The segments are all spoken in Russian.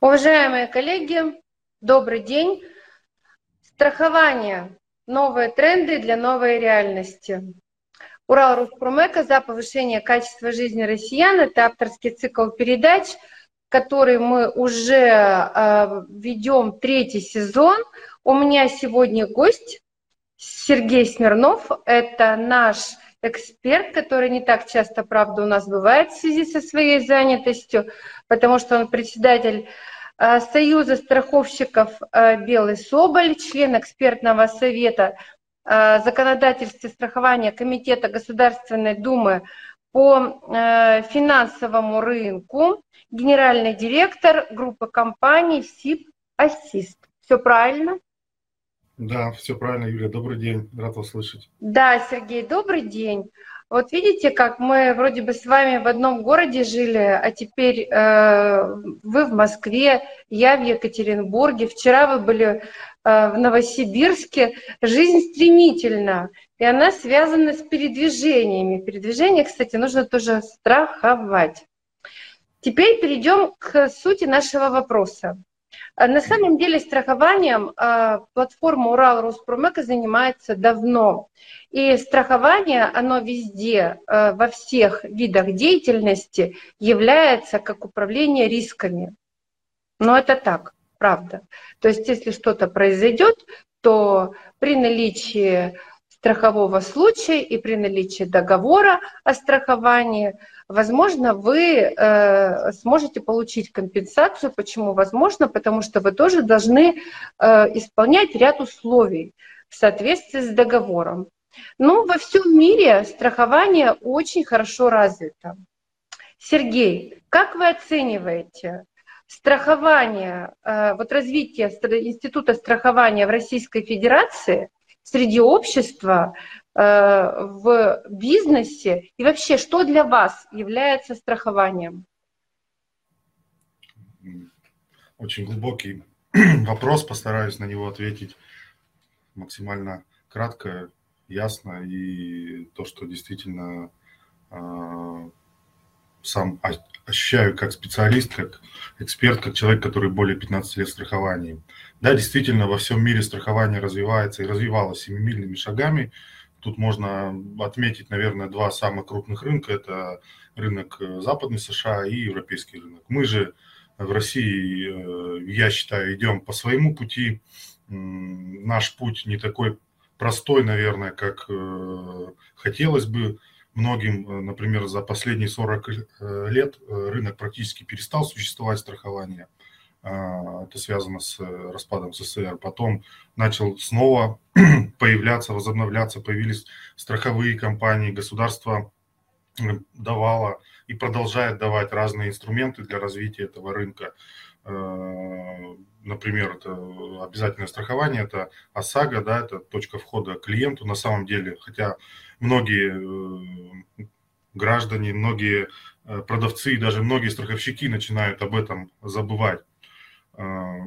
Уважаемые коллеги, добрый день. Страхование. Новые тренды для новой реальности. Урал Руспромека за повышение качества жизни россиян. Это авторский цикл передач, который мы уже э, ведем третий сезон. У меня сегодня гость Сергей Смирнов. Это наш эксперт, который не так часто, правда, у нас бывает в связи со своей занятостью, потому что он председатель э, Союза страховщиков э, «Белый Соболь», член экспертного совета э, законодательства страхования Комитета Государственной Думы по финансовому рынку, генеральный директор группы компаний СИП «Ассист». Все правильно? Да, все правильно, Юлия. Добрый день, рад вас слышать. Да, Сергей, добрый день. Вот видите, как мы вроде бы с вами в одном городе жили, а теперь э, вы в Москве, я в Екатеринбурге, вчера вы были э, в Новосибирске. Жизнь стремительна, и она связана с передвижениями. Передвижение, кстати, нужно тоже страховать. Теперь перейдем к сути нашего вопроса. Э, на самом деле страхованием э, платформа Урал Роспромека занимается давно. И страхование, оно везде, э, во всех видах деятельности является как управление рисками. Но это так, правда. То есть если что-то произойдет, то при наличии страхового случая и при наличии договора о страховании, возможно, вы э, сможете получить компенсацию. Почему возможно? Потому что вы тоже должны э, исполнять ряд условий в соответствии с договором. Ну, во всем мире страхование очень хорошо развито. Сергей, как вы оцениваете страхование, э, вот развитие института страхования в Российской Федерации – среди общества, э, в бизнесе? И вообще, что для вас является страхованием? Очень глубокий вопрос, постараюсь на него ответить максимально кратко, ясно. И то, что действительно э, сам ощущаю как специалист, как эксперт, как человек, который более 15 лет в страховании. Да, действительно, во всем мире страхование развивается и развивалось семимильными шагами. Тут можно отметить, наверное, два самых крупных рынка. Это рынок э, западный США и европейский рынок. Мы же в России, э, я считаю, идем по своему пути. Наш путь не такой простой, наверное, как э, хотелось бы многим, э, например, за последние 40 э, лет э, рынок практически перестал существовать страхование. А, это связано с распадом СССР. Потом начал снова появляться, возобновляться, появились страховые компании, государство давало и продолжает давать разные инструменты для развития этого рынка. Например, это обязательное страхование, это ОСАГО, да, это точка входа клиенту на самом деле, хотя многие э, граждане, многие э, продавцы и даже многие страховщики начинают об этом забывать. Э,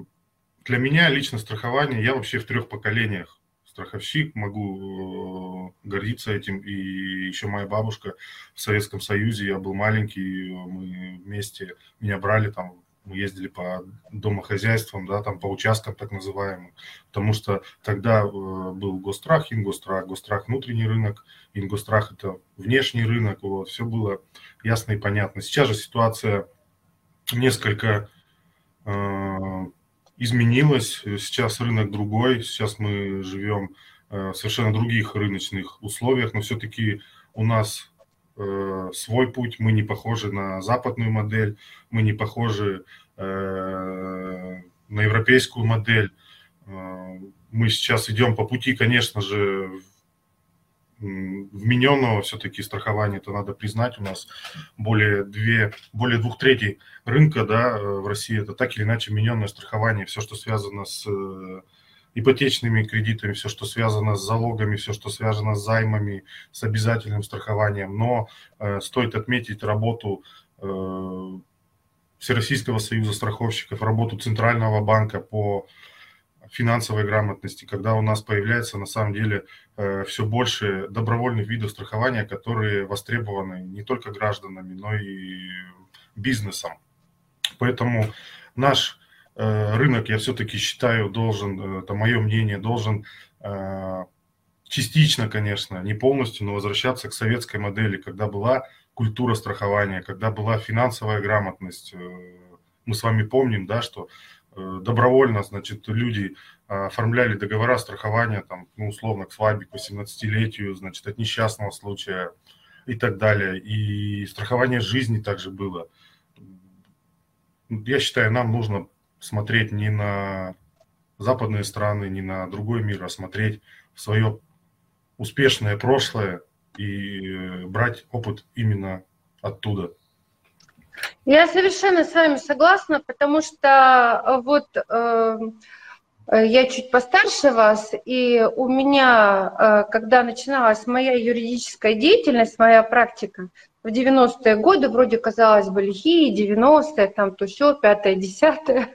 для меня лично страхование, я вообще в трех поколениях страховщик, могу гордиться этим. И еще моя бабушка в Советском Союзе, я был маленький, мы вместе, меня брали там мы ездили по домохозяйствам, да, там по участкам так называемым, потому что тогда э, был гострах, ингострах, гострах внутренний рынок, ингострах это внешний рынок, вот, все было ясно и понятно. Сейчас же ситуация несколько э, изменилась, сейчас рынок другой, сейчас мы живем э, в совершенно других рыночных условиях, но все-таки у нас Э, свой путь, мы не похожи на западную модель, мы не похожи э, на европейскую модель. Мы сейчас идем по пути, конечно же, вмененного все-таки страхования, это надо признать, у нас более, две, более двух третей рынка да, в России, это так или иначе вмененное страхование, все, что связано с ипотечными кредитами, все, что связано с залогами, все, что связано с займами, с обязательным страхованием. Но э, стоит отметить работу э, Всероссийского союза страховщиков, работу Центрального банка по финансовой грамотности, когда у нас появляется на самом деле э, все больше добровольных видов страхования, которые востребованы не только гражданами, но и бизнесом. Поэтому наш рынок, я все-таки считаю, должен, это мое мнение, должен частично, конечно, не полностью, но возвращаться к советской модели, когда была культура страхования, когда была финансовая грамотность. Мы с вами помним, да, что добровольно, значит, люди оформляли договора страхования, там, ну, условно, к свадьбе, к 18-летию, значит, от несчастного случая и так далее. И страхование жизни также было. Я считаю, нам нужно смотреть не на западные страны, не на другой мир, а смотреть в свое успешное прошлое и брать опыт именно оттуда. Я совершенно с вами согласна, потому что вот э, Э, я чуть постарше вас, и у меня, э, когда начиналась моя юридическая деятельность, моя практика, в 90-е годы вроде казалось бы лихие, 90-е, там то все, 5-е, 10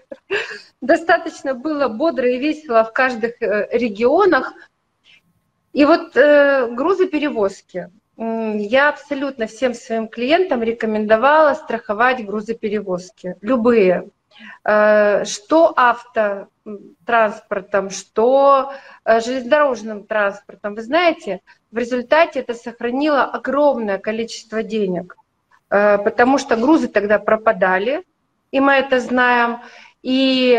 Достаточно было бодро и весело в каждых э, регионах. И вот э, грузоперевозки. Я абсолютно всем своим клиентам рекомендовала страховать грузоперевозки, любые. Э, что автотранспортом, что э, железнодорожным транспортом. Вы знаете, в результате это сохранило огромное количество денег, э, потому что грузы тогда пропадали, и мы это знаем. И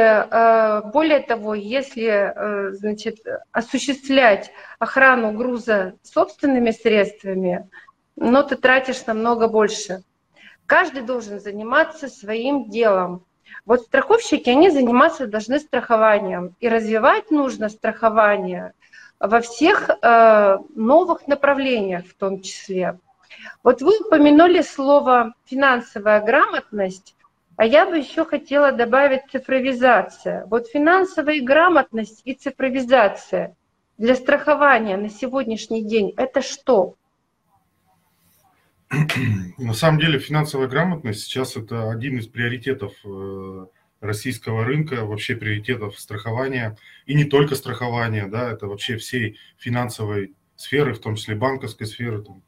более того, если значит, осуществлять охрану груза собственными средствами, но ну, ты тратишь намного больше. Каждый должен заниматься своим делом. Вот страховщики, они заниматься должны страхованием. И развивать нужно страхование во всех э, новых направлениях в том числе. Вот вы упомянули слово финансовая грамотность, а я бы еще хотела добавить цифровизация. Вот финансовая грамотность и цифровизация для страхования на сегодняшний день – это что? На самом деле финансовая грамотность сейчас это один из приоритетов э, российского рынка, вообще приоритетов страхования, и не только страхования, да, это вообще всей финансовой сферы, в том числе банковской сферы, там,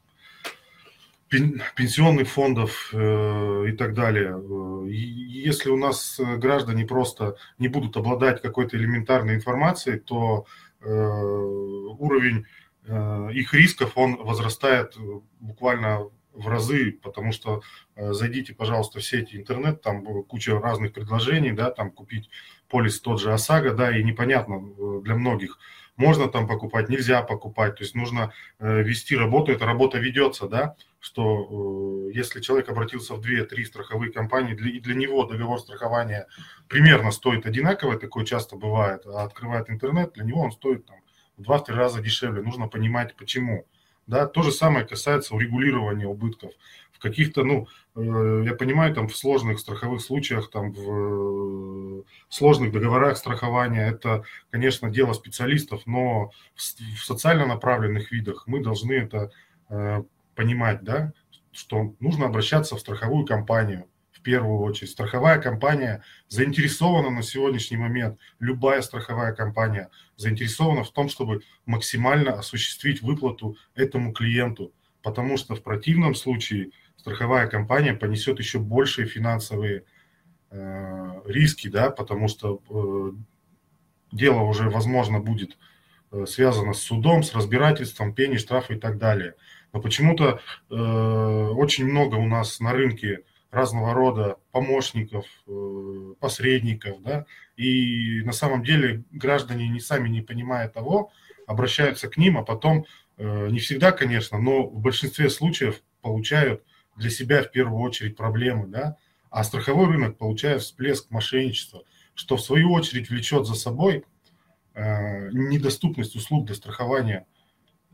пенсионных фондов э, и так далее. Э, если у нас граждане просто не будут обладать какой-то элементарной информацией, то э, уровень э, их рисков он возрастает буквально в разы, потому что э, зайдите, пожалуйста, в сети интернет, там куча разных предложений, да, там купить полис тот же ОСАГО, да, и непонятно э, для многих, можно там покупать, нельзя покупать, то есть нужно э, вести работу, эта работа ведется, да, что э, если человек обратился в 2-3 страховые компании, для, для него договор страхования примерно стоит одинаково, такое часто бывает, а открывает интернет, для него он стоит там в 2-3 раза дешевле, нужно понимать почему. Да, то же самое касается урегулирования убытков. В каких-то, ну, э, я понимаю, там в сложных страховых случаях, там в э, сложных договорах страхования, это, конечно, дело специалистов, но в, в социально направленных видах мы должны это э, понимать, да, что нужно обращаться в страховую компанию, в первую очередь. Страховая компания заинтересована на сегодняшний момент, любая страховая компания заинтересована в том, чтобы максимально осуществить выплату этому клиенту, потому что в противном случае страховая компания понесет еще большие финансовые э, риски, да, потому что э, дело уже, возможно, будет э, связано с судом, с разбирательством, пени, штрафы и так далее. Но почему-то э, очень много у нас на рынке разного рода помощников, э, посредников, да, и на самом деле граждане не сами не понимая того, обращаются к ним, а потом э, не всегда, конечно, но в большинстве случаев получают для себя в первую очередь проблемы, да, а страховой рынок получает всплеск мошенничества, что в свою очередь влечет за собой э, недоступность услуг для страхования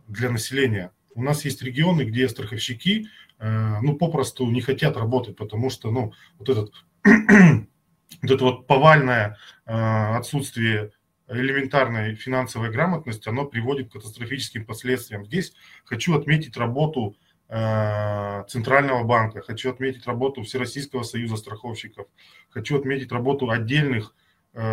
для населения. У нас есть регионы, где страховщики Э, ну, попросту не хотят работать, потому что, ну, вот этот, вот это вот повальное э, отсутствие элементарной финансовой грамотности, оно приводит к катастрофическим последствиям. Здесь хочу отметить работу э, Центрального банка, хочу отметить работу Всероссийского союза страховщиков, хочу отметить работу отдельных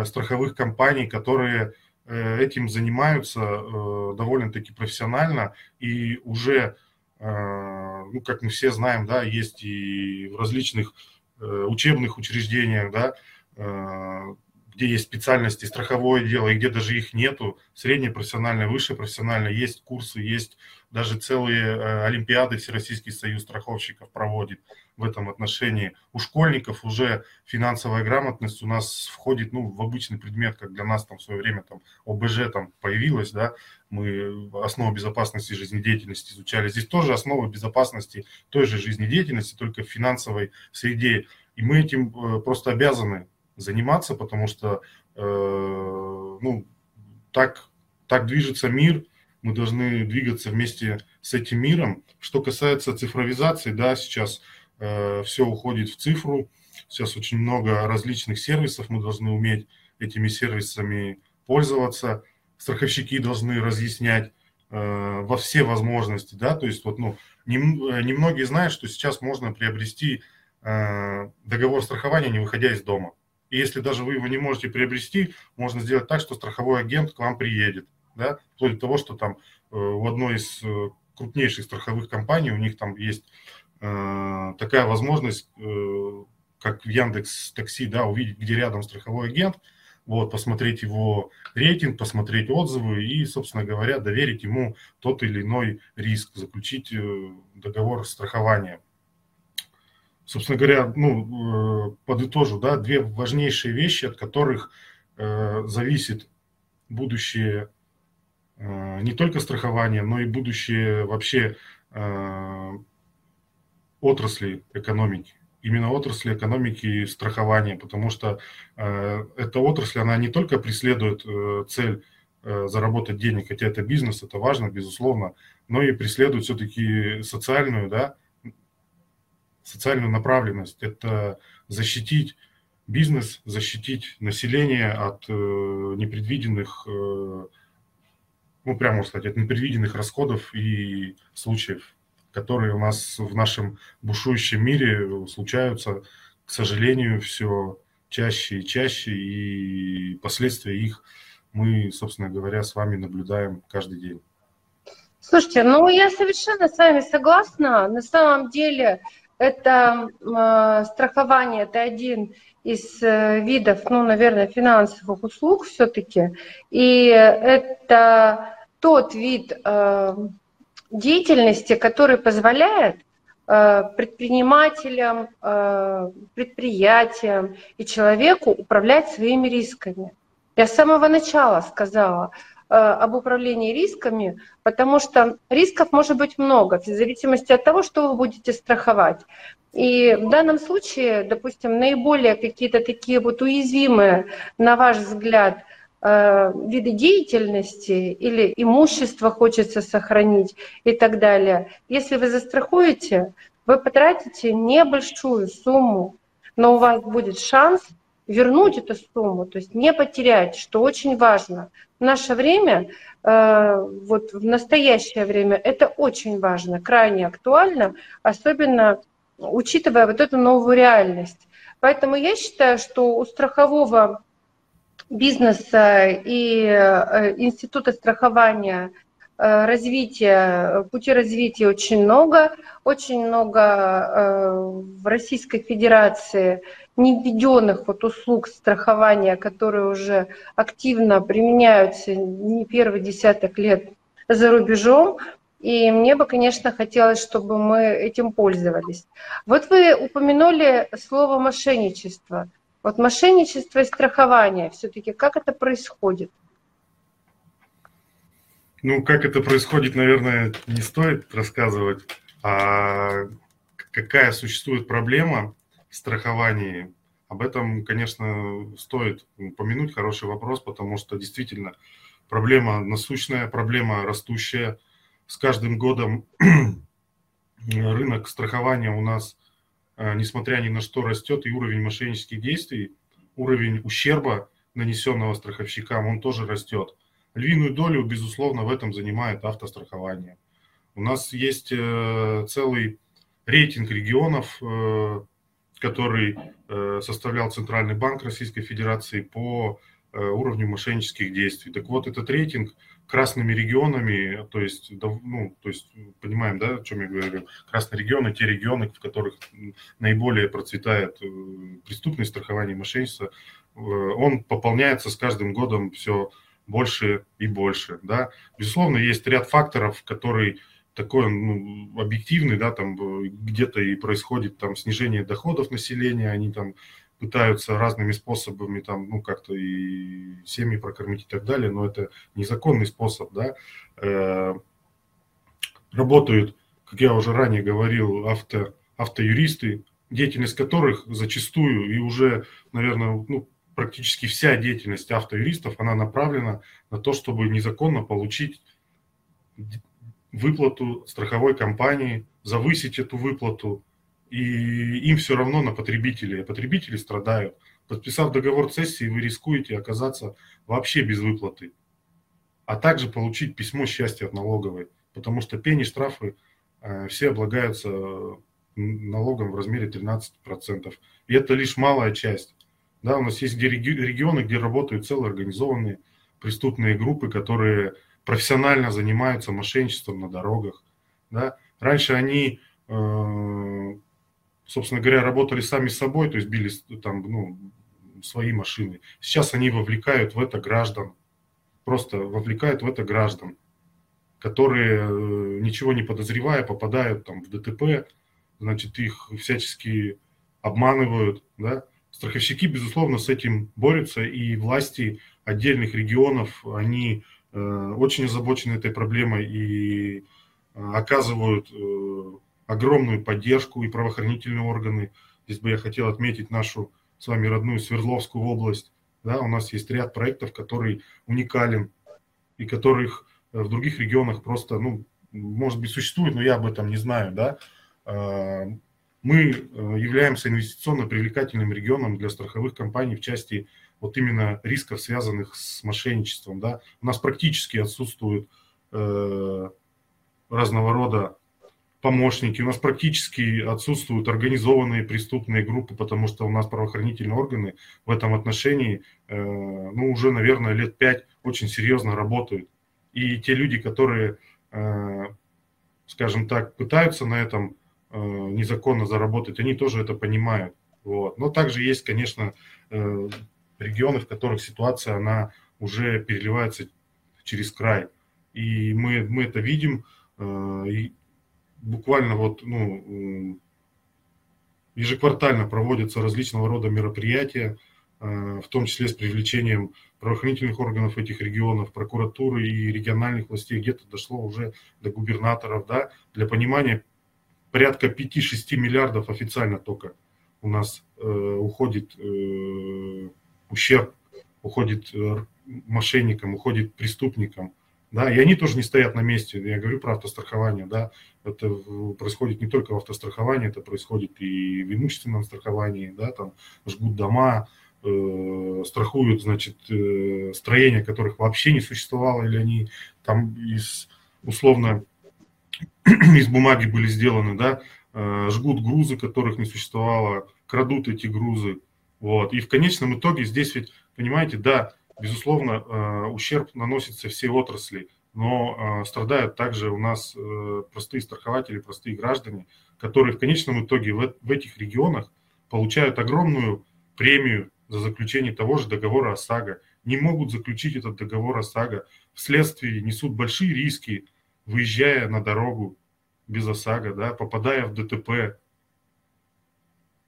страховых компаний, которые этим занимаются довольно-таки профессионально. И уже а, ну, как мы все знаем, да, есть и в различных э, учебных учреждениях, да, где есть специальности, страховое дело, и где даже их нету, среднее профессиональное, высшее профессиональное, есть курсы, есть даже целые э, олимпиады Всероссийский союз страховщиков проводит в этом отношении. У школьников уже финансовая грамотность у нас входит ну, в обычный предмет, как для нас там в свое время там ОБЖ там появилась, да, мы основу безопасности жизнедеятельности изучали. Здесь тоже основы безопасности той же жизнедеятельности, только в финансовой среде. И мы этим э, просто обязаны заниматься, потому что э, ну, так, так движется мир, мы должны двигаться вместе с этим миром. Что касается цифровизации, да, сейчас э, все уходит в цифру, сейчас очень много различных сервисов, мы должны уметь этими сервисами пользоваться, страховщики должны разъяснять э, во все возможности, да, то есть вот, ну, немногие не знают, что сейчас можно приобрести э, договор страхования, не выходя из дома. И если даже вы его не можете приобрести, можно сделать так, что страховой агент к вам приедет. Да? Вплоть до того, что там э, у одной из э, крупнейших страховых компаний, у них там есть э, такая возможность, как в Яндекс Такси, да, увидеть, где рядом страховой агент, вот, посмотреть его рейтинг, посмотреть отзывы и, собственно говоря, доверить ему тот или иной риск, заключить договор страхования собственно говоря, ну, подытожу, да, две важнейшие вещи, от которых зависит будущее не только страхования, но и будущее вообще э, отрасли экономики. Именно отрасли экономики страхования, потому что э, эта отрасль, она не только преследует э, цель э, заработать денег, хотя это бизнес, это важно, безусловно, но и преследует все-таки социальную, да, социальную направленность. Это защитить бизнес, защитить население от э, непредвиденных, э, ну, прямо сказать, от непредвиденных расходов и случаев, которые у нас в нашем бушующем мире случаются, к сожалению, все чаще и чаще, и последствия их мы, собственно говоря, с вами наблюдаем каждый день. Слушайте, ну я совершенно с вами согласна. На самом деле это э, страхование, это один из э, видов, ну, наверное, финансовых услуг все-таки. И это тот вид э, деятельности, который позволяет э, предпринимателям, э, предприятиям и человеку управлять своими рисками. Я с самого начала сказала, об управлении рисками, потому что рисков может быть много, в зависимости от того, что вы будете страховать. И в данном случае, допустим, наиболее какие-то такие вот уязвимые, на ваш взгляд, виды деятельности или имущество хочется сохранить и так далее. Если вы застрахуете, вы потратите небольшую сумму, но у вас будет шанс вернуть эту сумму, то есть не потерять, что очень важно. В наше время, э, вот в настоящее время, это очень важно, крайне актуально, особенно учитывая вот эту новую реальность. Поэтому я считаю, что у страхового бизнеса и э, института страхования э, развития, пути развития очень много. Очень много в Российской Федерации не введенных вот услуг страхования, которые уже активно применяются не первый десяток лет за рубежом. И мне бы, конечно, хотелось, чтобы мы этим пользовались. Вот вы упомянули слово мошенничество. Вот мошенничество и страхование, все-таки как это происходит? Ну, как это происходит, наверное, не стоит рассказывать. А какая существует проблема, страховании. Об этом, конечно, стоит упомянуть, хороший вопрос, потому что действительно проблема насущная, проблема растущая. С каждым годом рынок страхования у нас, несмотря ни на что, растет, и уровень мошеннических действий, уровень ущерба, нанесенного страховщикам, он тоже растет. Львиную долю, безусловно, в этом занимает автострахование. У нас есть э, целый рейтинг регионов, э, который э, составлял Центральный банк Российской Федерации по уровню мошеннических действий. Так вот, этот рейтинг красными регионами, то есть, ну, то есть понимаем, да, о чем я говорю, красные регионы, те регионы, в которых наиболее процветает э, преступность, страхование мошенничество, он пополняется с каждым годом все больше и больше, да. Безусловно, есть ряд факторов, которые такой ну, объективный, да, там где-то и происходит там снижение доходов населения, они там пытаются разными способами там, ну, как-то и семьи прокормить и так далее, но это незаконный способ, да. Э, работают, как я уже ранее говорил, авто, автоюристы, деятельность которых зачастую и уже, наверное, ну, практически вся деятельность автоюристов, она направлена на то, чтобы незаконно получить выплату страховой компании, завысить эту выплату, и им все равно на потребителей, а потребители страдают. Подписав договор цессии, вы рискуете оказаться вообще без выплаты, а также получить письмо счастья от налоговой, потому что пени, штрафы э, все облагаются налогом в размере 13%. И это лишь малая часть. Да, у нас есть регионы, где работают целые организованные преступные группы, которые профессионально занимаются мошенничеством на дорогах. Да. Раньше они, э, собственно говоря, работали сами с собой, то есть били там, ну, свои машины. Сейчас они вовлекают в это граждан, просто вовлекают в это граждан, которые, э, ничего не подозревая, попадают там в ДТП, значит, их всячески обманывают, да, Страховщики, безусловно, с этим борются, и власти отдельных регионов, они э, очень озабочены этой проблемой и э, оказывают э, огромную поддержку и правоохранительные органы. Здесь бы я хотел отметить нашу с вами родную Свердловскую область. Да, у нас есть ряд проектов, который уникален и которых в других регионах просто, ну, может быть, существует, но я об этом не знаю, да мы э, являемся инвестиционно привлекательным регионом для страховых компаний в части вот именно рисков, связанных с мошенничеством. Да. У нас практически отсутствуют э, разного рода помощники, у нас практически отсутствуют организованные преступные группы, потому что у нас правоохранительные органы в этом отношении, э, ну, уже, наверное, лет пять очень серьезно работают. И те люди, которые, э, скажем так, пытаются на этом Э, незаконно заработать, они тоже это понимают. Вот. Но также есть, конечно, регионы, в которых ситуация, она уже переливается через край. И мы, мы это видим. И буквально вот, ну, ежеквартально проводятся различного рода мероприятия, в том числе с привлечением правоохранительных органов этих регионов, прокуратуры и региональных властей, где-то дошло уже до губернаторов, да, для понимания порядка 5-6 миллиардов официально только у нас э, уходит э, ущерб, уходит э, мошенникам, уходит преступникам. Да, и они тоже не стоят на месте. Я говорю про автострахование, да, это происходит не только в автостраховании, это происходит и в имущественном страховании, да, там жгут дома, э, страхуют, значит, э, строения, которых вообще не существовало, или они там из условно из бумаги были сделаны, да, э, жгут грузы, которых не существовало, крадут эти грузы. Вот. И в конечном итоге здесь ведь, понимаете, да, безусловно, э, ущерб наносится всей отрасли, но э, страдают также у нас простые страхователи, простые граждане, которые в конечном итоге в этих регионах получают огромную премию за заключение того же договора ОСАГО, не могут заключить этот договор ОСАГО, вследствие несут большие риски, выезжая на дорогу без ОСАГО, да, попадая в ДТП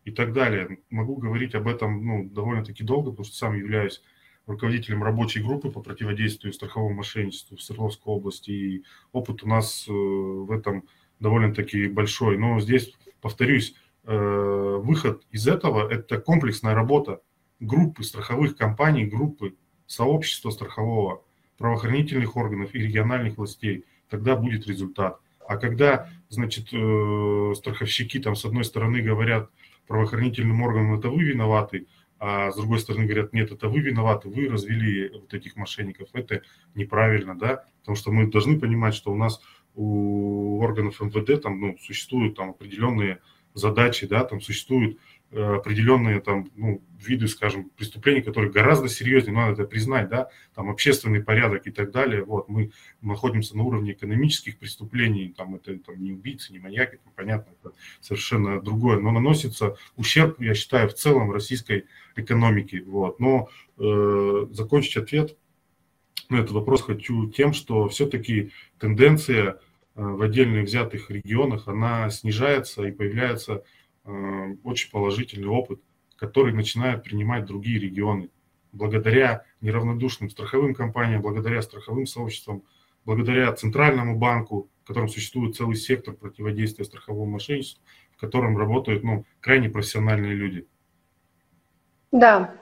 и так далее. Могу говорить об этом ну, довольно-таки долго, потому что сам являюсь руководителем рабочей группы по противодействию страховому мошенничеству в Свердловской области, и опыт у нас э, в этом довольно-таки большой. Но здесь, повторюсь, э, выход из этого – это комплексная работа группы страховых компаний, группы сообщества страхового, правоохранительных органов и региональных властей – тогда будет результат. А когда, значит, э, страховщики там с одной стороны говорят правоохранительным органам, это вы виноваты, а с другой стороны говорят, нет, это вы виноваты, вы развели вот этих мошенников, это неправильно, да, потому что мы должны понимать, что у нас у органов МВД там, ну, существуют там определенные задачи, да, там существуют определенные там, ну, виды, скажем, преступлений, которые гораздо серьезнее, надо это признать, да, там общественный порядок и так далее. Вот мы находимся на уровне экономических преступлений, там это там, не убийцы, не маньяки, там, понятно, это совершенно другое, но наносится ущерб, я считаю, в целом российской экономике. Вот. Но э, закончить ответ на этот вопрос хочу тем, что все-таки тенденция э, в отдельно взятых регионах, она снижается и появляется э, очень положительный опыт который начинают принимать другие регионы. Благодаря неравнодушным страховым компаниям, благодаря страховым сообществам, благодаря Центральному банку, в котором существует целый сектор противодействия страховому мошенничеству, в котором работают ну, крайне профессиональные люди. Да.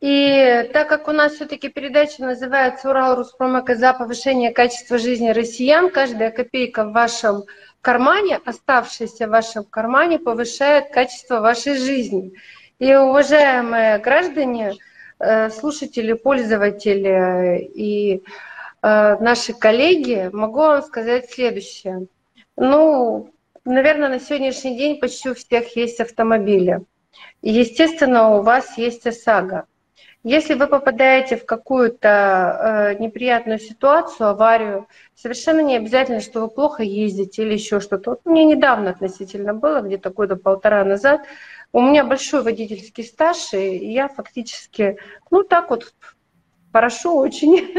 И так как у нас все-таки передача называется «Урал Руспромека за повышение качества жизни россиян», каждая копейка в вашем кармане, оставшаяся в вашем кармане, повышает качество вашей жизни. И, уважаемые граждане, э, слушатели, пользователи и э, наши коллеги, могу вам сказать следующее. Ну, наверное, на сегодняшний день почти у всех есть автомобили. Естественно, у вас есть ОСАГО. Если вы попадаете в какую-то э, неприятную ситуацию, аварию, совершенно не обязательно, что вы плохо ездите или еще что-то. Вот мне недавно относительно было, где-то года полтора назад, у меня большой водительский стаж, и я фактически, ну так вот, хорошо очень,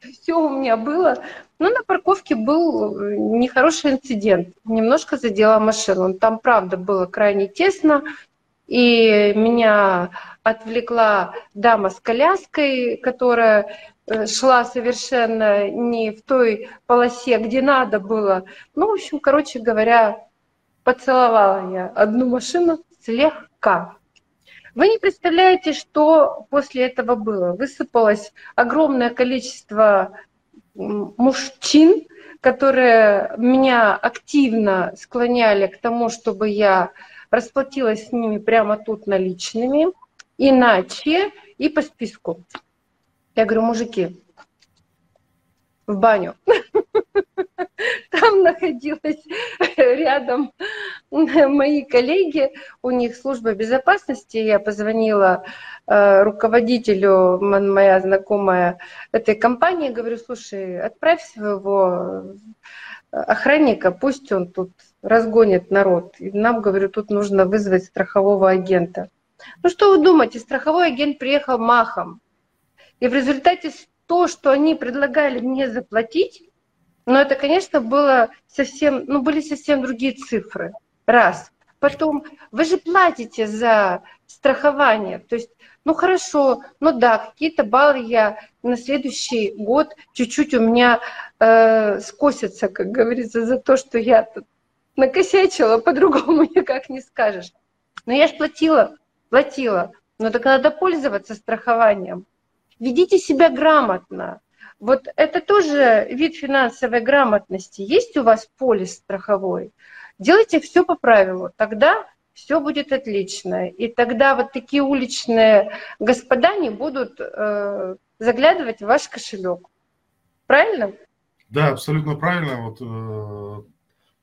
все у меня было. Но на парковке был э, нехороший инцидент. Немножко задела машину. Там, правда, было крайне тесно, и меня отвлекла дама с коляской, которая э, шла совершенно не в той полосе, где надо было. Ну, в общем, короче говоря, поцеловала я одну машину, слегка. Вы не представляете, что после этого было. Высыпалось огромное количество мужчин, которые меня активно склоняли к тому, чтобы я расплатилась с ними прямо тут наличными, иначе и по списку. Я говорю, мужики, в баню. Там находилась рядом мои коллеги, у них служба безопасности. Я позвонила э, руководителю, моя знакомая этой компании, говорю, слушай, отправь своего охранника, пусть он тут разгонит народ. И нам, говорю, тут нужно вызвать страхового агента. Ну что вы думаете, страховой агент приехал махом. И в результате то, что они предлагали мне заплатить, но это, конечно, было совсем, ну, были совсем другие цифры. Раз. Потом, вы же платите за страхование. То есть, ну хорошо, ну да, какие-то баллы я на следующий год чуть-чуть у меня э, скосятся, как говорится, за то, что я накосячила, по-другому никак не скажешь. Но я же платила, платила. Но так надо пользоваться страхованием. Ведите себя грамотно. Вот это тоже вид финансовой грамотности. Есть у вас полис страховой? Делайте все по правилу, тогда все будет отлично. И тогда вот такие уличные господа не будут э, заглядывать в ваш кошелек. Правильно? Да, абсолютно правильно. Вот э,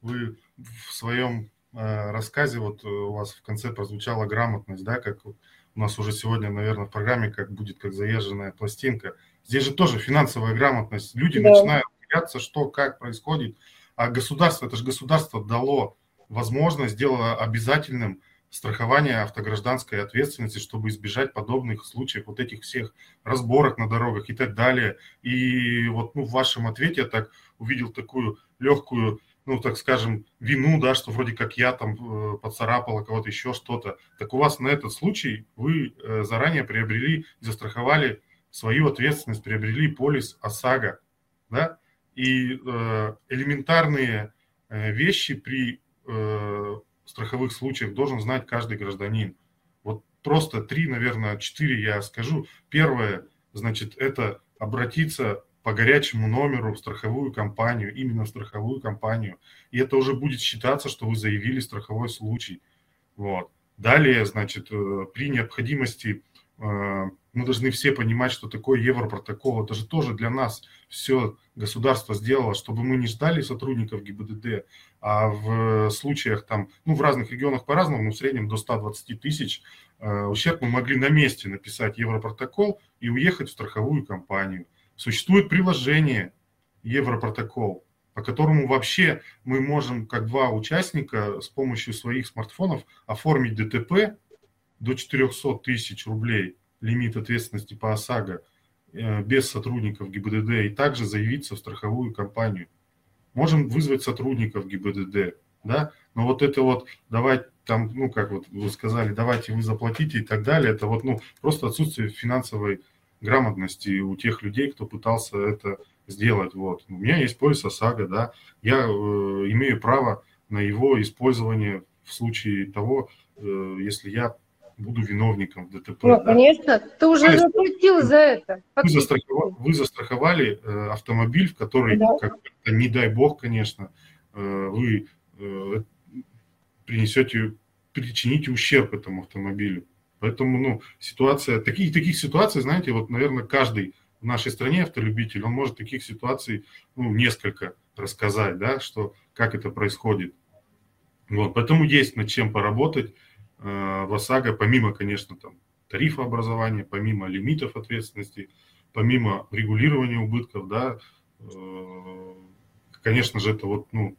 вы в своем э, рассказе, вот э, у вас в конце прозвучала грамотность, да, как у нас уже сегодня, наверное, в программе, как будет как заезженная пластинка – Здесь же тоже финансовая грамотность. Люди да. начинают бояться, что, как происходит. А государство, это же государство дало возможность, сделало обязательным страхование автогражданской ответственности, чтобы избежать подобных случаев, вот этих всех разборок на дорогах и так далее. И вот ну, в вашем ответе я так увидел такую легкую, ну, так скажем, вину, да, что вроде как я там э, поцарапала кого-то, еще что-то. Так у вас на этот случай вы э, заранее приобрели, застраховали свою ответственность приобрели полис ОСАГО, да, и э, элементарные э, вещи при э, страховых случаях должен знать каждый гражданин. Вот просто три, наверное, четыре я скажу. Первое, значит, это обратиться по горячему номеру в страховую компанию, именно в страховую компанию. И это уже будет считаться, что вы заявили страховой случай. Вот. Далее, значит, э, при необходимости мы должны все понимать, что такое Европротокол. Это же тоже для нас все государство сделало, чтобы мы не ждали сотрудников ГИБДД, а в случаях там, ну, в разных регионах по-разному, но в среднем до 120 тысяч э, ущерб мы могли на месте написать Европротокол и уехать в страховую компанию. Существует приложение Европротокол, по которому вообще мы можем, как два участника, с помощью своих смартфонов оформить ДТП до 400 тысяч рублей – лимит ответственности по ОСАГО э, без сотрудников ГИБДД и также заявиться в страховую компанию. Можем вызвать сотрудников ГИБДД, да, но вот это вот давать там, ну, как вот вы сказали, давайте вы заплатите и так далее, это вот, ну, просто отсутствие финансовой грамотности у тех людей, кто пытался это сделать, вот. У меня есть полис ОСАГО, да, я э, имею право на его использование в случае того, э, если я буду виновником ДТП. Ну, да? конечно, ты уже есть, заплатил за это. Вы застраховали, вы застраховали э, автомобиль, в который, да. как не дай бог, конечно, э, вы э, принесете, причините ущерб этому автомобилю. Поэтому, ну, ситуация, таких, таких ситуаций, знаете, вот, наверное, каждый в нашей стране автолюбитель, он может таких ситуаций, ну, несколько рассказать, да, что, как это происходит. Вот, поэтому есть над чем поработать. Э, в ОСАГО, помимо, конечно, там, тарифа образования, помимо лимитов ответственности, помимо регулирования убытков, да, э, конечно же, это вот, ну,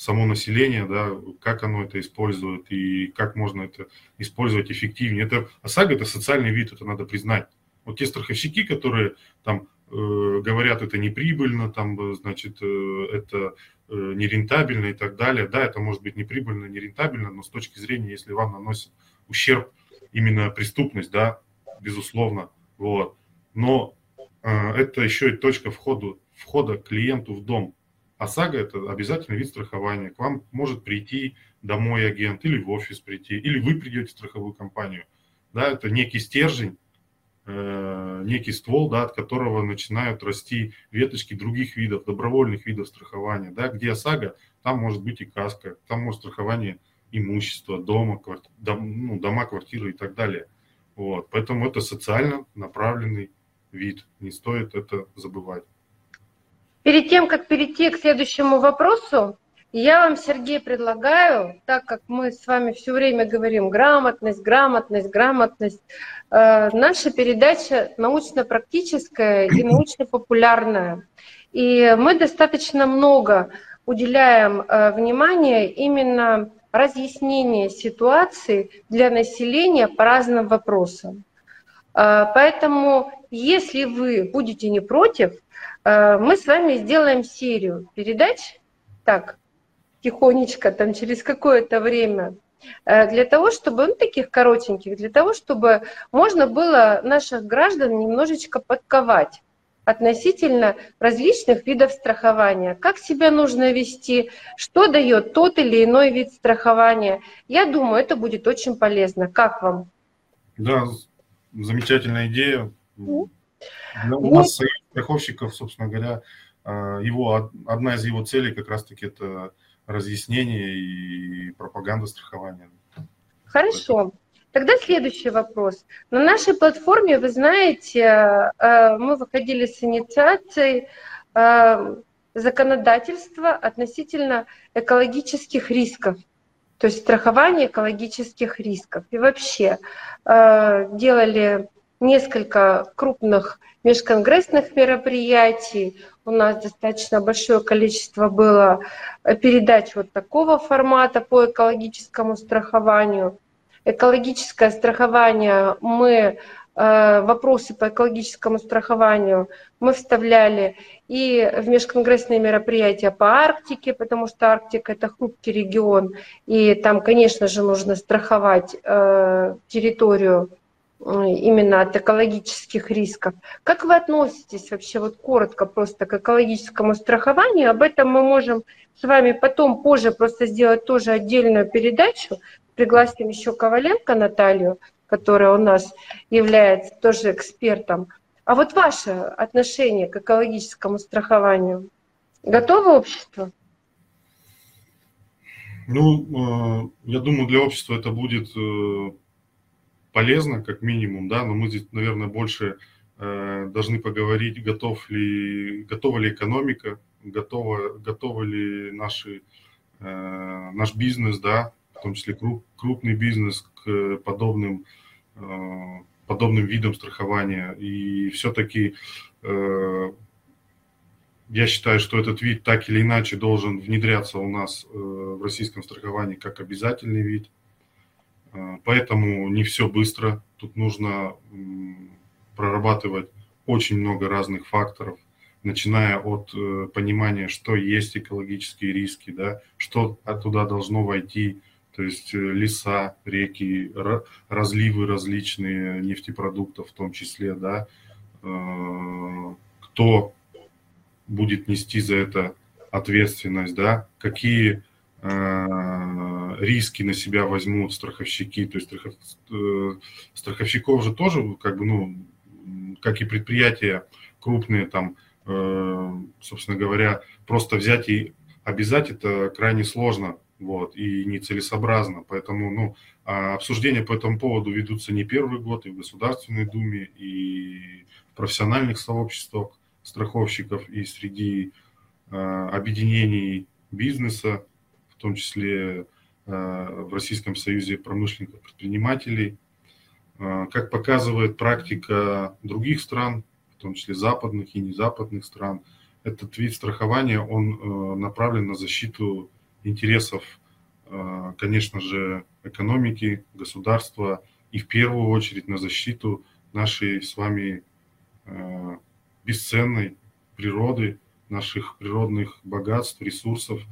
само население, да, как оно это использует и как можно это использовать эффективнее. Это ОСАГО – это социальный вид, это надо признать. Вот те страховщики, которые там э, говорят, это неприбыльно, там, значит, э, это Э, нерентабельно и так далее. Да, это может быть неприбыльно, нерентабельно, но с точки зрения, если вам наносит ущерб именно преступность, да, безусловно, вот. Но э, это еще и точка входа, входа клиенту в дом. ОСАГО – это обязательный вид страхования. К вам может прийти домой агент или в офис прийти, или вы придете в страховую компанию. Да, это некий стержень, Э, некий ствол, да, от которого начинают расти веточки других видов, добровольных видов страхования. Да, где ОСАГО, там может быть и каска, там может страхование имущества, дома, кварти... дом, ну, дома, квартиры и так далее. Вот. Поэтому это социально направленный вид. Не стоит это забывать. Перед тем, как перейти к следующему вопросу, я вам, Сергей, предлагаю, так как мы с вами все время говорим грамотность, грамотность, грамотность, э, наша передача научно-практическая и научно-популярная. И мы достаточно много уделяем э, внимания именно разъяснению ситуации для населения по разным вопросам. Э, поэтому, если вы будете не против, мы с вами сделаем серию передач, так, тихонечко, там через какое-то время, э, для того, чтобы, ну, таких коротеньких, для того, чтобы можно было наших граждан немножечко подковать относительно различных видов страхования. Как себя нужно вести, что дает тот или иной вид страхования. Я думаю, это будет очень полезно. Как вам? Да, замечательная идея. Mm. У нас вот. Страховщиков, собственно говоря, э, его, одна из его целей как раз-таки это разъяснение и пропаганда страхования. Хорошо. Тогда следующий вопрос. На нашей платформе, вы знаете, э, мы выходили с инициацией э, законодательства относительно экологических рисков, то есть страхование экологических рисков. И вообще делали несколько крупных межконгрессных мероприятий. У нас достаточно большое количество было э, передач вот такого формата по экологическому страхованию. Экологическое страхование мы э, вопросы по экологическому страхованию мы вставляли и в межконгрессные мероприятия по Арктике, потому что Арктика это хрупкий регион, и там, конечно же, нужно страховать э, территорию именно от экологических рисков. Как вы относитесь вообще, вот коротко просто к экологическому страхованию? Об этом мы можем с вами потом позже просто сделать тоже отдельную передачу. Пригласим еще Коваленко Наталью, которая у нас является тоже экспертом. А вот ваше отношение к экологическому страхованию? Готово общество? Ну, э, я думаю, для общества это будет э, полезно, как минимум, да, но мы здесь, наверное, больше э, должны поговорить, готов ли, готова ли экономика, готова, готовы ли наши, э, наш бизнес, да, в том числе круп, крупный бизнес к подобным, э, подобным видам страхования. И все-таки э, я считаю, что этот вид так или иначе должен внедряться у нас э, в российском страховании как обязательный вид. Э, поэтому не все быстро. Тут нужно прорабатывать очень много разных факторов, начиная от э, понимания, что есть экологические риски, да, что туда должно войти, то есть леса, реки, разливы различные нефтепродуктов в том числе, да, кто будет нести за это ответственность, да, какие э, риски на себя возьмут страховщики, то есть страхов, э, страховщиков же тоже, как бы, ну, как и предприятия крупные, там, э, собственно говоря, просто взять и обязать это крайне сложно, вот, и нецелесообразно, поэтому, ну, а обсуждения по этому поводу ведутся не первый год и в Государственной Думе, и в профессиональных сообществах, страховщиков и среди э, объединений бизнеса, в том числе э, в Российском союзе промышленных предпринимателей. Э, как показывает практика других стран, в том числе западных и незападных стран, этот вид страхования, он направлен на защиту интересов, конечно же, экономики, государства и в первую очередь на защиту нашей с вами бесценной природы, наших природных богатств, ресурсов.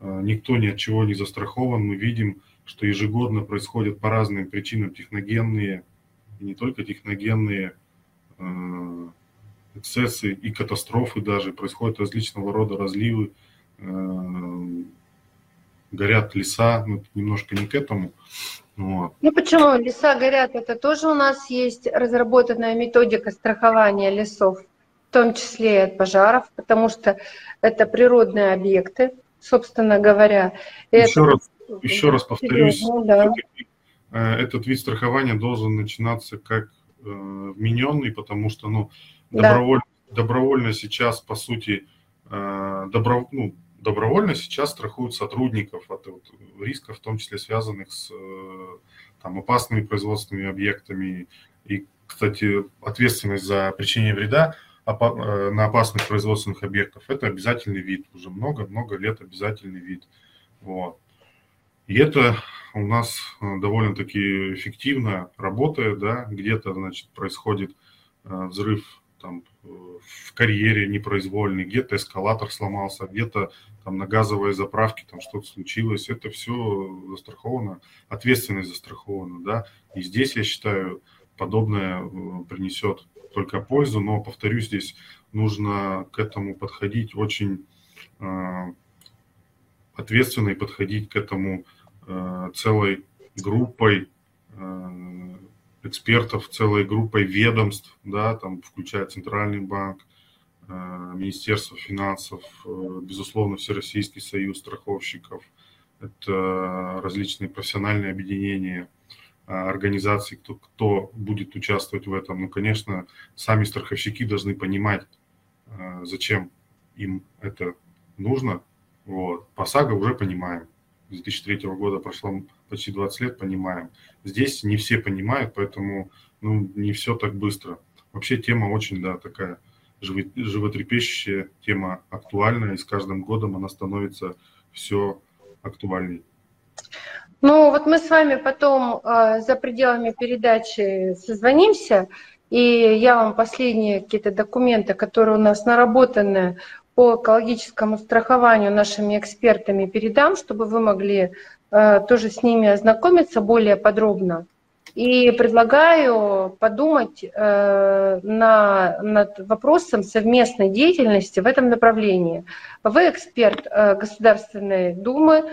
А, никто ни от чего не застрахован. Мы видим, что ежегодно происходят по разным причинам техногенные, и не только техногенные а, эксцессы и катастрофы даже, происходят различного рода разливы, а, горят леса, ну, немножко не к этому. Вот. Ну почему леса горят? Это тоже у нас есть разработанная методика страхования лесов в том числе и от пожаров, потому что это природные объекты, собственно говоря. Еще, это... раз, еще раз повторюсь, ну, да. Э, этот вид страхования должен начинаться как э, вмененный, потому что ну, добровольно, да. добровольно сейчас, по сути, э, добро, ну, добровольно сейчас страхуют сотрудников от вот, рисков, в том числе связанных с там, опасными производственными объектами. И, кстати, ответственность за причинение вреда на опасных производственных объектах, это обязательный вид, уже много-много лет обязательный вид. Вот. И это у нас э, довольно-таки эффективно работает, да, где-то, значит, происходит э, взрыв там, в карьере непроизвольный, где-то эскалатор сломался, где-то там на газовой заправке там что-то случилось, это все застраховано, ответственность застрахована, да, и здесь, я считаю, подобное принесет только пользу, но, повторюсь, здесь нужно к этому подходить очень э, ответственно и подходить к этому э, целой группой э, экспертов, целой группой ведомств, да, там, включая Центральный банк, Министерство финансов, безусловно, Всероссийский союз страховщиков, это различные профессиональные объединения – организаций, кто, кто будет участвовать в этом. Ну, конечно, сами страховщики должны понимать, а, зачем им это нужно. Вот. По САГА уже понимаем. С 2003 года прошло почти 20 лет, понимаем. Здесь не все понимают, поэтому ну, не все так быстро. Вообще тема очень, да, такая животрепещущая, тема актуальная, и с каждым годом она становится все актуальней. Ну, вот мы с вами потом э, за пределами передачи созвонимся, и я вам последние какие-то документы, которые у нас наработаны по экологическому страхованию нашими экспертами передам, чтобы вы могли э, тоже с ними ознакомиться более подробно. И предлагаю подумать э, на, над вопросом совместной деятельности в этом направлении. Вы эксперт э, Государственной Думы,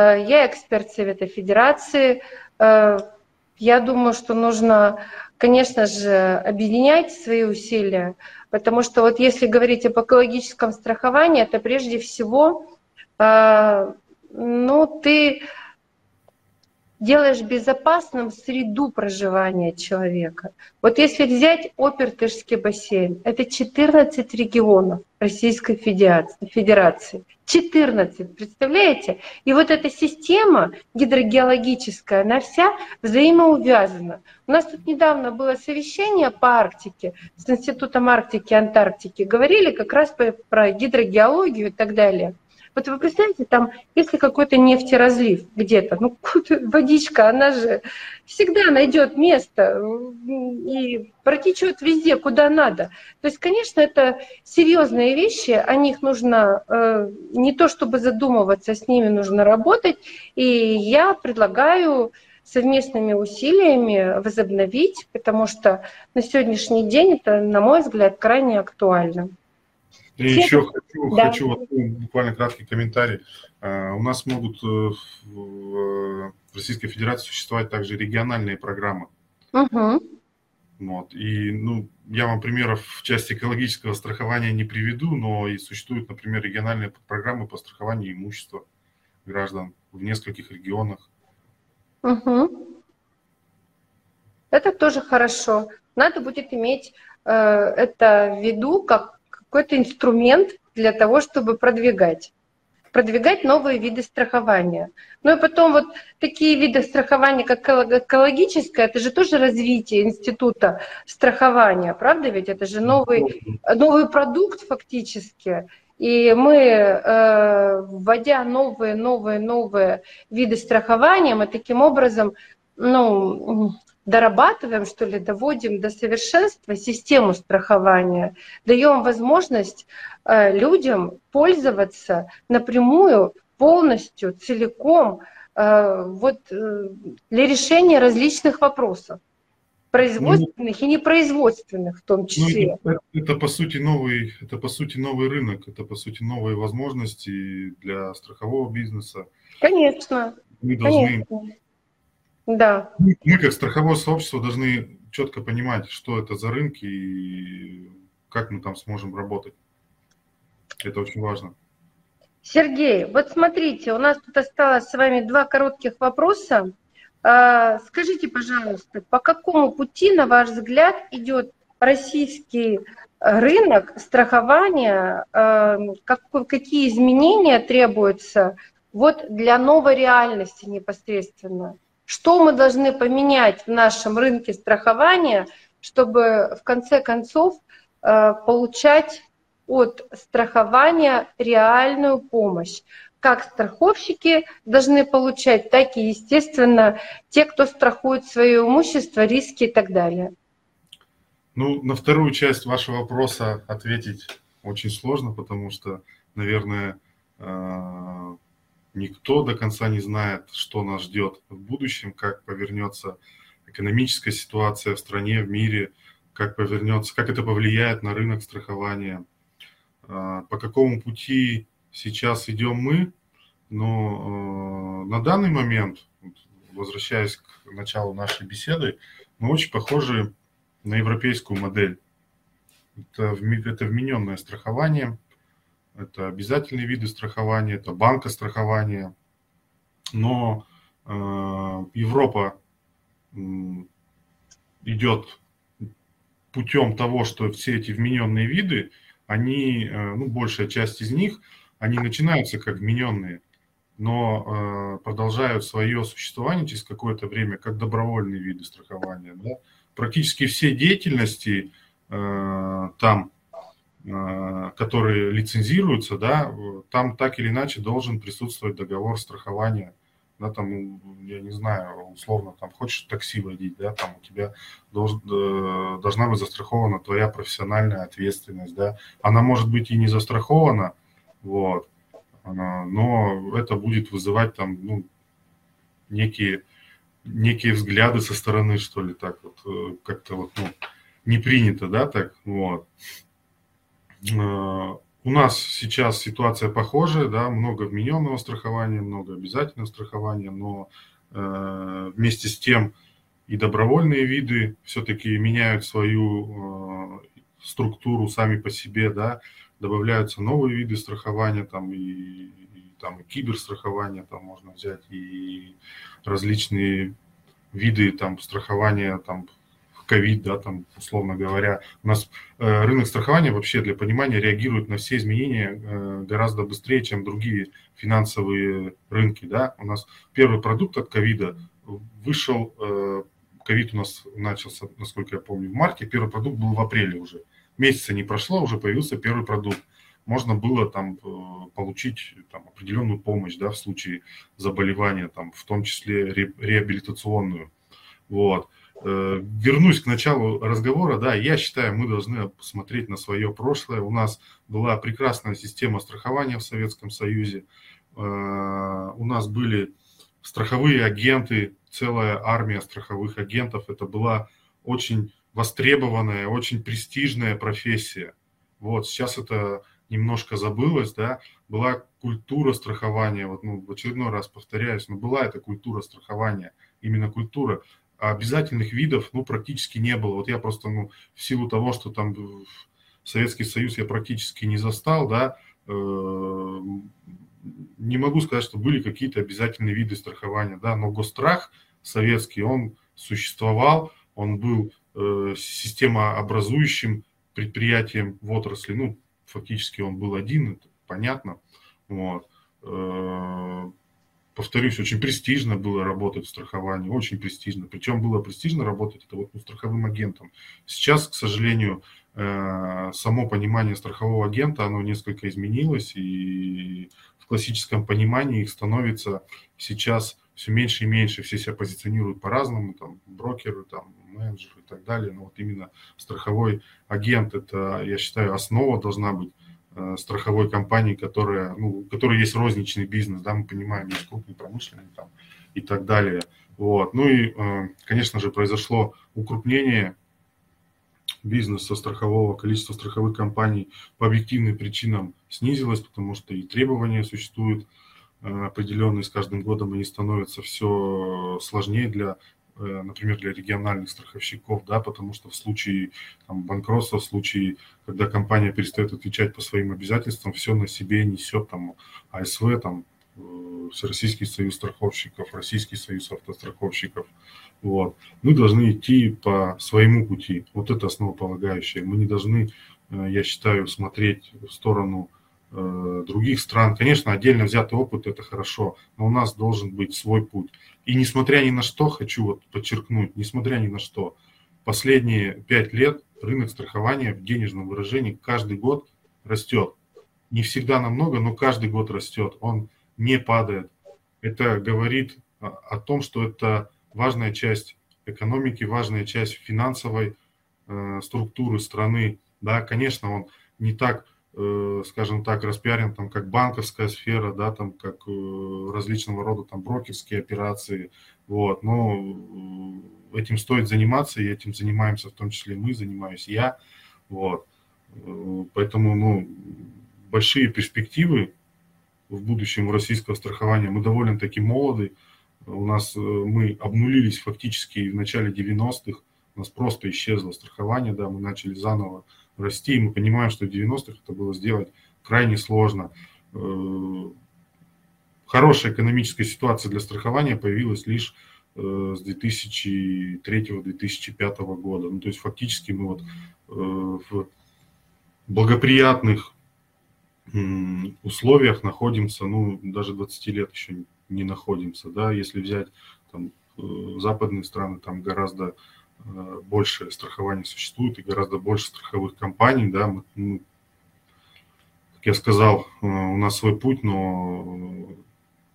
я эксперт Совета Федерации. Э, я думаю, что нужно, конечно же, объединять свои усилия, потому что вот если говорить об экологическом страховании, это прежде всего, э, ну, ты делаешь безопасным среду проживания человека. Вот если взять Опертышский бассейн, это 14 регионов Российской Федерации. 14, представляете? И вот эта система гидрогеологическая, она вся взаимоувязана. У нас тут недавно было совещание по Арктике с Институтом Арктики и Антарктики. Говорили как раз про гидрогеологию и так далее. Вот вы представляете, там, если какой-то нефтеразлив где-то, ну, водичка, она же всегда найдет место и протечет везде, куда надо. То есть, конечно, это серьезные вещи, о них нужно э, не то чтобы задумываться, с ними нужно работать. И я предлагаю совместными усилиями возобновить, потому что на сегодняшний день это, на мой взгляд, крайне актуально. И Все... еще хочу, да. хочу вот, ну, буквально краткий комментарий. А, у нас могут э, в Российской Федерации существовать также региональные программы. Угу. Вот. И ну, я вам примеров в части экологического страхования не приведу, но и существуют, например, региональные программы по страхованию имущества граждан в нескольких регионах. Угу. Это тоже хорошо. Надо будет иметь э, это в виду как какой-то инструмент для того, чтобы продвигать продвигать новые виды страхования. Ну и потом вот такие виды страхования, как экологическое, это же тоже развитие института страхования, правда ведь? Это же новый, новый продукт фактически. И мы, э, вводя новые, новые, новые виды страхования, мы таким образом ну, дорабатываем, что ли, доводим до совершенства систему страхования, даем возможность э, людям пользоваться напрямую, полностью, целиком, э, вот э, для решения различных вопросов производственных ну, и непроизводственных в том ну, числе. Ну, это, это по сути новый, это по сути новый рынок, это по сути новые возможности для страхового бизнеса. Конечно. Мы должны конечно да. Мы, как страховое сообщество, должны четко понимать, что это за рынки и как мы там сможем работать. Это очень важно. Сергей, вот смотрите, у нас тут осталось с вами два коротких вопроса. А, скажите, пожалуйста, по какому пути, на ваш взгляд, идет российский рынок страхования, а, какие изменения требуются вот для новой реальности непосредственно? Что мы должны поменять в нашем рынке страхования, чтобы в конце концов э, получать от страхования реальную помощь? Как страховщики должны получать, так и, естественно, те, кто страхует свое имущество, риски и так далее. Ну, на вторую часть вашего вопроса ответить очень сложно, потому что, наверное, э, Никто до конца не знает, что нас ждет в будущем, как повернется экономическая ситуация в стране, в мире, как повернется, как это повлияет на рынок страхования, а, по какому пути сейчас идем мы. Но а, на данный момент, возвращаясь к началу нашей беседы, мы очень похожи на европейскую модель. Это, это вмененное страхование, это обязательные виды страхования, это банкострахование. Но э, Европа э, идет путем того, что все эти вмененные виды, они, э, ну, большая часть из них, они начинаются как вмененные, но э, продолжают свое существование через какое-то время как добровольные виды страхования. Да? Практически все деятельности э, там которые лицензируются, да, там так или иначе должен присутствовать договор страхования. Да, там, я не знаю, условно, там хочешь такси водить, да, там у тебя должен, э, должна быть застрахована твоя профессиональная ответственность, да. Она может быть и не застрахована, вот, но это будет вызывать там, ну, некие, некие взгляды со стороны, что ли, так вот, э, как-то вот, ну, не принято, да, так, вот. Э, у нас сейчас ситуация похожая, да, много вмененного страхования, много обязательного страхования, но э, вместе с тем и добровольные виды все-таки меняют свою э, структуру сами по себе, да, добавляются новые виды страхования, там и, и там и киберстрахование там можно взять, и различные виды там страхования там ковид, да, там, условно говоря. У нас э, рынок страхования вообще для понимания реагирует на все изменения э, гораздо быстрее, чем другие финансовые рынки, да. У нас первый продукт от ковида вышел, э, ковид у нас начался, насколько я помню, в марте, первый продукт был в апреле уже. Месяца не прошло, уже появился первый продукт можно было там получить там, определенную помощь да, в случае заболевания, там, в том числе ре, реабилитационную. Вот. Э, вернусь к началу разговора. Да, я считаю, мы должны посмотреть на свое прошлое. У нас была прекрасная система страхования в Советском Союзе. Э, у нас были страховые агенты, целая армия страховых агентов. Это была очень востребованная, очень престижная профессия. Вот сейчас это немножко забылось, да, была культура страхования, вот, ну, в очередной раз повторяюсь, но была эта культура страхования, именно культура. А обязательных видов, ну, практически не было. Вот я просто, ну, в силу того, что там Советский Союз я практически не застал, да, э, не могу сказать, что были какие-то обязательные виды страхования, да, но гострах советский, он существовал, он был э, системообразующим предприятием в отрасли, ну, фактически он был один, это понятно. Вот. Э, повторюсь, очень престижно было работать в страховании, очень престижно. Причем было престижно работать это вот ну, страховым агентом. Сейчас, к сожалению, э, само понимание страхового агента, оно несколько изменилось, и в классическом понимании их становится сейчас все меньше и меньше, все себя позиционируют по-разному, там, брокеры, там, менеджеры и так далее, но вот именно страховой агент, это, я считаю, основа должна быть страховой компании, которая, ну, у которой есть розничный бизнес, да, мы понимаем, есть крупный промышленный там и так далее. Вот. Ну и, э, конечно же, произошло укрупнение бизнеса страхового, количество страховых компаний по объективным причинам снизилось, потому что и требования существуют э, определенные с каждым годом, они становятся все сложнее для Э, например, для региональных страховщиков, да, потому что в случае там, банкротства, в случае, когда компания перестает отвечать по своим обязательствам, все на себе несет там АСВ, там, э, Всероссийский союз страховщиков, Российский союз автостраховщиков. Вот. Мы должны идти по своему пути. Вот это основополагающее. Мы не должны, э, я считаю, смотреть в сторону Э, других стран. Конечно, отдельно взятый опыт – это хорошо, но у нас должен быть свой путь. И несмотря ни на что, хочу вот подчеркнуть, несмотря ни на что, последние пять лет рынок страхования в денежном выражении каждый год растет. Не всегда намного, но каждый год растет. Он не падает. Это говорит о том, что это важная часть экономики, важная часть финансовой э, структуры страны. Да, конечно, он не так скажем так, распиарен там как банковская сфера, да, там как э, различного рода там брокерские операции, вот, но э, этим стоит заниматься, и этим занимаемся в том числе мы, занимаюсь я, вот, поэтому, ну, большие перспективы в будущем у российского страхования, мы довольно-таки молоды, у нас мы обнулились фактически в начале 90-х, у нас просто исчезло страхование, да, мы начали заново расти. И мы понимаем, что в 90-х это было сделать крайне сложно. Э, хорошая экономическая ситуация для страхования появилась лишь э, с 2003-2005 года. Ну, то есть фактически мы вот э, в благоприятных условиях находимся, ну, даже 20 лет еще не находимся, да, если взять там западные страны, там гораздо больше страхования существует и гораздо больше страховых компаний, да, мы, ну, как я сказал, э, у нас свой путь, но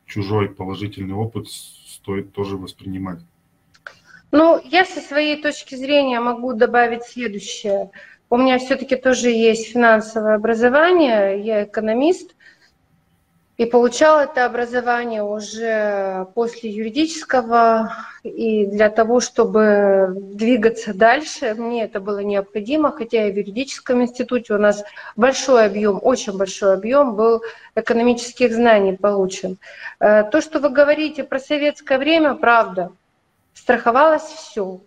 чужой положительный опыт стоит тоже воспринимать. Ну, я со своей точки зрения могу добавить следующее. У меня все-таки тоже есть финансовое образование, я экономист, и получал это образование уже после юридического. И для того, чтобы двигаться дальше, мне это было необходимо, хотя и в юридическом институте у нас большой объем, очень большой объем был экономических знаний получен. Э, то, что вы говорите про советское время, правда, страховалось все,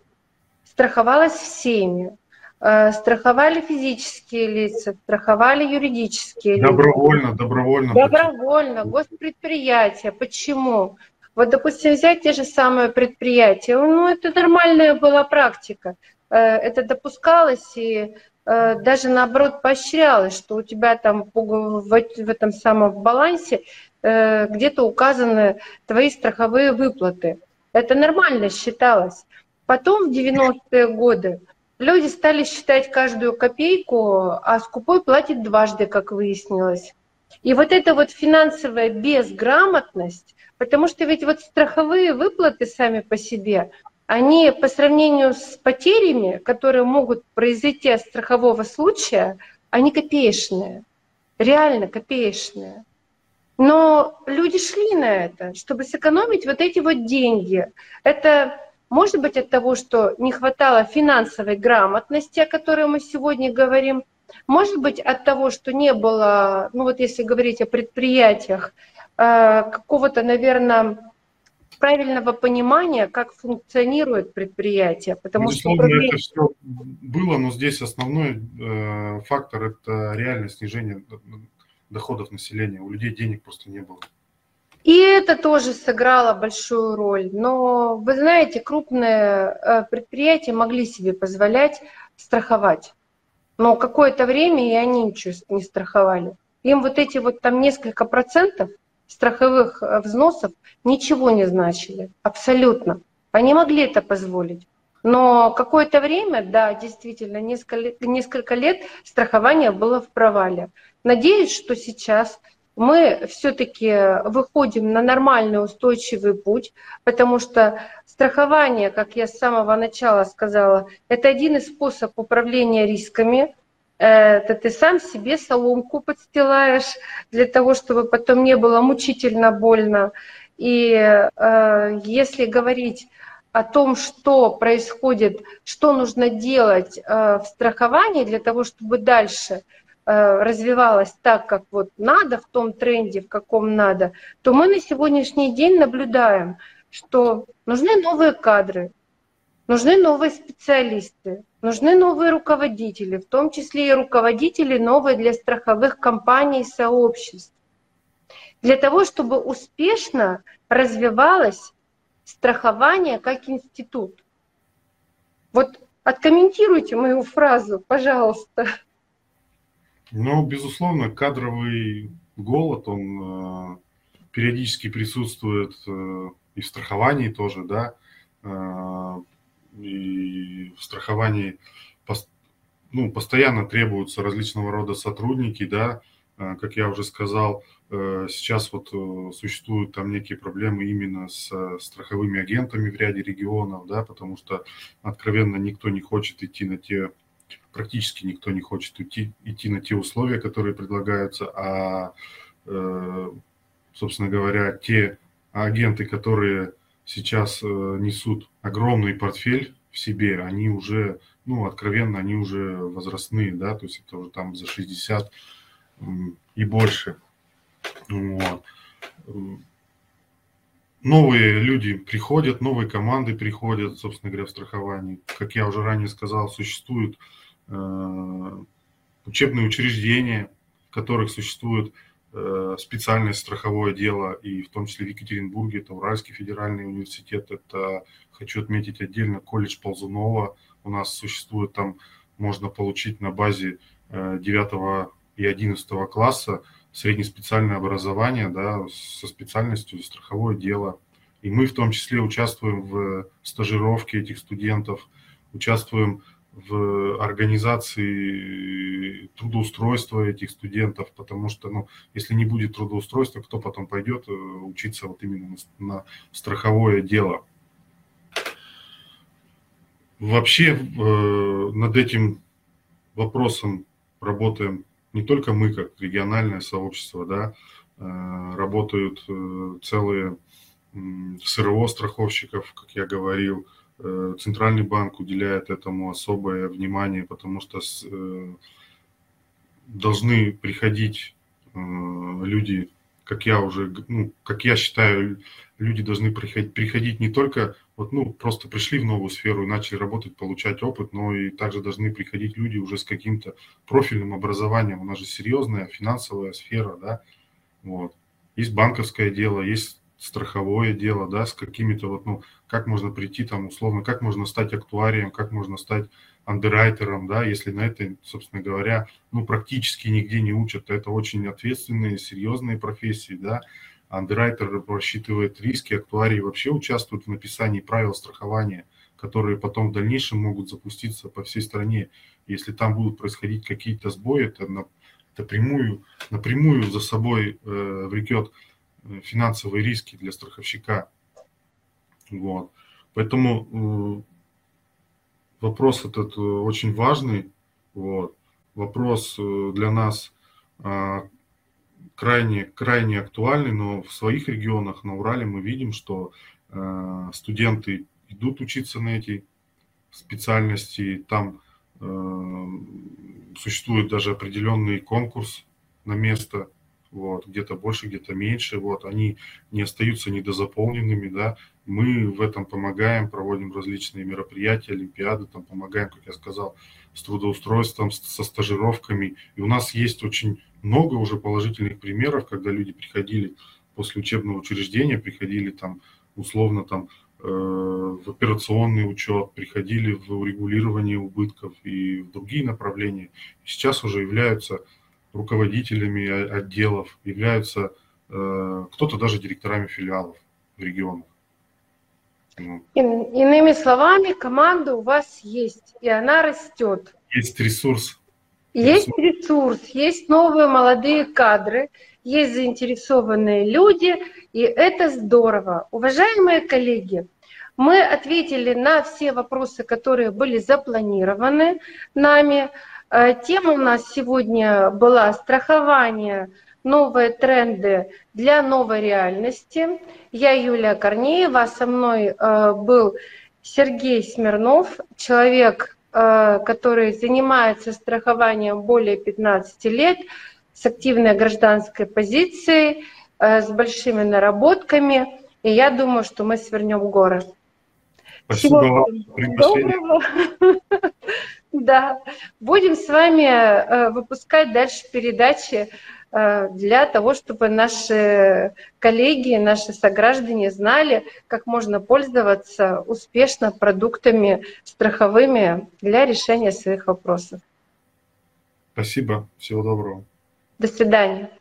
страховалось всеми. Э, страховали физические лица, страховали юридические лица. Добровольно, добровольно. Добровольно, госпредприятия. Почему? Вот, допустим, взять те же самые предприятия. Ну, это нормальная была практика. Э, это допускалось и э, даже наоборот поощрялось, что у тебя там в этом самом балансе где-то указаны твои страховые выплаты. Это нормально считалось. Потом в 90-е годы Люди стали считать каждую копейку, а скупой платит дважды, как выяснилось. И вот эта вот финансовая безграмотность, потому что ведь вот страховые выплаты сами по себе, они по сравнению с потерями, которые могут произойти от страхового случая, они копеечные, реально копеечные. Но люди шли на это, чтобы сэкономить вот эти вот деньги. Это может быть от того, что не хватало финансовой грамотности, о которой мы сегодня говорим. Может быть от того, что не было, ну вот если говорить о предприятиях, э, какого-то, наверное, правильного понимания, как функционирует предприятие. Потому Безусловно, что это все было, но здесь основной э, фактор – это реальное снижение доходов населения. У людей денег просто не было. И это тоже сыграло большую роль. Но вы знаете, крупные э, предприятия могли себе позволять страховать. Но какое-то время и они ничего не страховали. Им вот эти вот там несколько процентов страховых э, взносов ничего не значили. Абсолютно. Они могли это позволить. Но какое-то время, да, действительно, несколько, несколько лет страхование было в провале. Надеюсь, что сейчас мы все-таки выходим на нормальный устойчивый путь, потому что страхование, как я с самого начала сказала, это один из способов управления рисками. Это ты сам себе соломку подстилаешь для того, чтобы потом не было мучительно больно. И э, если говорить о том, что происходит, что нужно делать э, в страховании для того, чтобы дальше Э, развивалась так, как вот надо, в том тренде, в каком надо, то мы на сегодняшний день наблюдаем, что нужны новые кадры, нужны новые специалисты, нужны новые руководители, в том числе и руководители новые для страховых компаний и сообществ. Для того, чтобы успешно развивалось страхование как институт. Вот откомментируйте мою фразу, пожалуйста. Ну, безусловно, кадровый голод, он э, периодически присутствует э, и в страховании тоже, да, э, и в страховании ну, постоянно требуются различного рода сотрудники, да, как я уже сказал, сейчас вот существуют там некие проблемы именно с страховыми агентами в ряде регионов, да, потому что откровенно никто не хочет идти на те практически никто не хочет идти, идти на те условия, которые предлагаются, а, э, собственно говоря, те агенты, которые сейчас э, несут огромный портфель в себе, они уже, ну, откровенно, они уже возрастные, да, то есть это уже там за 60 и больше. Вот. Новые люди приходят, новые команды приходят, собственно говоря, в страховании. Как я уже ранее сказал, существуют Э, учебные учреждения, в которых существует э, специальное страховое дело, и в том числе в Екатеринбурге, это Уральский федеральный университет, это, хочу отметить отдельно, колледж Ползунова, у нас существует там, можно получить на базе 9 э, и 11 класса среднеспециальное образование, да, со специальностью страховое дело. И мы в том числе участвуем в стажировке этих студентов, участвуем в организации трудоустройства этих студентов, потому что, ну, если не будет трудоустройства, кто потом пойдет э, учиться вот именно на, страховое дело? Вообще э, над этим вопросом работаем не только мы, как региональное сообщество, да, э, работают э, целые СРО страховщиков, как я говорил, Э, Центральный банк уделяет этому особое внимание, потому что должны приходить люди как я уже, ну, как я считаю, люди должны приходить, приходить не только, вот, ну, просто пришли в новую сферу и начали работать, получать опыт, но и также должны приходить люди уже с каким-то профильным образованием. У нас же серьезная финансовая сфера, да, вот. Есть банковское дело, есть страховое дело, да, с какими-то вот, ну, как можно прийти там условно, как можно стать актуарием, как можно стать андеррайтером, да, если на это, собственно говоря, ну, практически нигде не учат. Это очень ответственные, серьезные профессии, да. Андеррайтер рассчитывает риски, актуарии вообще участвуют в написании правил страхования, которые потом в дальнейшем могут запуститься по всей стране. Если там будут происходить какие-то сбои, это на, напрямую, напрямую за собой э, влекет э, финансовые риски для страховщика. Вот. Поэтому э, вопрос этот э, очень важный. Вот. Вопрос э, для нас а, крайне, крайне актуальный, но в своих регионах, на Урале, мы видим, что э, студенты идут учиться на эти специальности, там существует даже определенный конкурс на место, вот, где-то больше, где-то меньше, вот, они не остаются недозаполненными, да, мы в этом помогаем, проводим различные мероприятия, олимпиады, там помогаем, как я сказал, с трудоустройством, со стажировками. И у нас есть очень много уже положительных примеров, когда люди приходили после учебного учреждения, приходили там условно там э, в операционный учет, приходили в урегулирование убытков и в другие направления. Сейчас уже являются руководителями отделов, являются э, кто-то даже директорами филиалов в регионах. Иными словами, команда у вас есть, и она растет. Есть ресурс. Есть ресурс, есть новые молодые кадры, есть заинтересованные люди, и это здорово. Уважаемые коллеги, мы ответили на все вопросы, которые были запланированы нами. Э, тема у нас сегодня была страхование новые тренды для новой реальности. Я Юлия Корнеева, со мной э, был Сергей Смирнов, человек, э, который занимается страхованием более 15 лет, с активной гражданской позицией, с большими наработками. И я думаю, что мы свернем горы. Спасибо Всего вам. Доброго. Да, будем с вами выпускать дальше передачи Э, для того, чтобы наши коллеги, наши сограждане знали, как можно пользоваться успешно продуктами страховыми для решения своих вопросов. Спасибо. Всего доброго. До свидания.